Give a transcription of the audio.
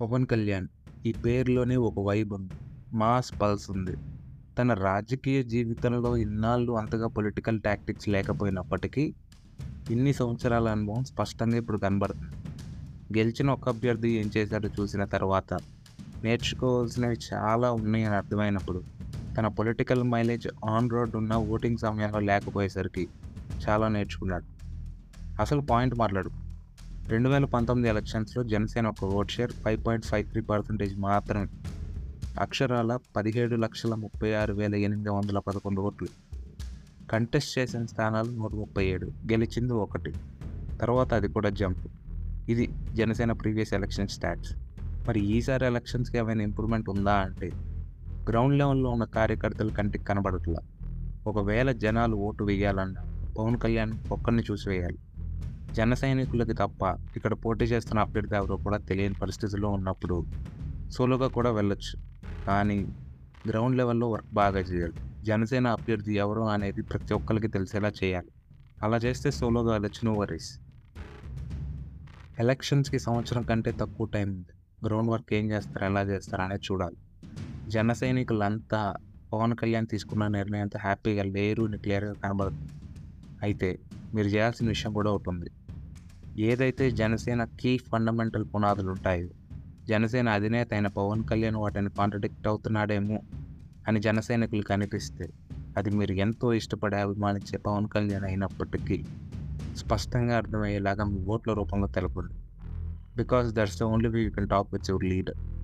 పవన్ కళ్యాణ్ ఈ పేరులోనే ఒక వైబ్ ఉంది. మాస్ పల్స్ ఉంది. తన రాజకీయ జీవితంలో ఇన్నాళ్ళు అంతగా పొలిటికల్ టాక్టిక్స్ లేకపోయినప్పటికీ ఇన్ని సంవత్సరాల అనుభవం స్పష్టంగా ఇప్పుడు కనబడుతుంది. గెలిచిన ఒక అభ్యర్థి ఏం చేశాడో చూసిన తర్వాత నేర్చుకోవాల్సినవి చాలా ఉన్నాయని అర్థమైనప్పుడు తన పొలిటికల్ మైలేజ్ ఆన్ రోడ్ ఉన్న ఓటింగ్ సమయంలో లేకపోయేసరికి చాలా నేర్చుకున్నాడు. అసలు పాయింట్ మాట్లాడు రెండు వేల పంతొమ్మిది ఎలక్షన్స్లో జనసేన ఒక vote share five point five three percentage మాత్రమే. అక్షరాల పదిహేడు లక్షల ముప్పై ఆరు వేల ఎనిమిది వందల పదకొండు ఓట్లు. కంటెస్ట్ చేసిన స్థానాలు నూట ముప్పై ఏడు. గెలిచింది ఒకటి. తర్వాత అది కూడా జంప్. ఇది జనసేన ప్రీవియస్ ఎలక్షన్ స్టాట్స్. మరి ఈసారి ఎలక్షన్స్కి ఏమైనా ఇంప్రూవ్మెంట్ ఉందా అంటే గ్రౌండ్ లెవెల్లో ఉన్న కార్యకర్తలు కంటికి కనబడట్లా. ఒకవేళ జనాలు ఓటు వేయాలన్నా పవన్ కళ్యాణ్ ఒక్కరిని చూసి వేయాలి జన సైనికులకి తప్ప ఇక్కడ పోటీ చేస్తున్న అభ్యర్థి ఎవరో కూడా తెలియని పరిస్థితుల్లో ఉన్నప్పుడు సోలోగా కూడా వెళ్ళొచ్చు. కానీ గ్రౌండ్ లెవెల్లో వర్క్ బాగా చేయాలి. జనసేన అభ్యర్థి ఎవరు అనేది ప్రతి ఒక్కరికి తెలిసేలా చేయాలి. అలా చేస్తే సోలోగా వెళ్ళొచ్చు. నో వరీస్ ఎలక్షన్స్కి సంవత్సరం కంటే తక్కువ టైం గ్రౌండ్ వర్క్ ఏం చేస్తారు? ఎలా చేస్తారు? అనేది చూడాలి. జన సైనికులంతా పవన్ కళ్యాణ్ తీసుకున్న నిర్ణయంతో హ్యాపీగా లేరు. అని క్లియర్గా కనబడుతుంది. అయితే మీరు చేయాల్సిన విషయం కూడా ఒకటి ఉంది. ఏదైతే జనసేన కీ ఫండమెంటల్ పునాదులు ఉంటాయో జనసేన అధినేత అయిన పవన్ కళ్యాణ్ వాటిని కాంట్రడిక్ట్ అవుతున్నాడేమో అని జనసైనికులకు అనిపిస్తే అది మీరు ఎంతో ఇష్టపడే అభిమానించే పవన్ కళ్యాణ్ అయినప్పటికీ స్పష్టంగా అర్థమయ్యేలాగా మీ ఓట్ల రూపంలో తెలపండి. Because that's the only way you can talk with your leader.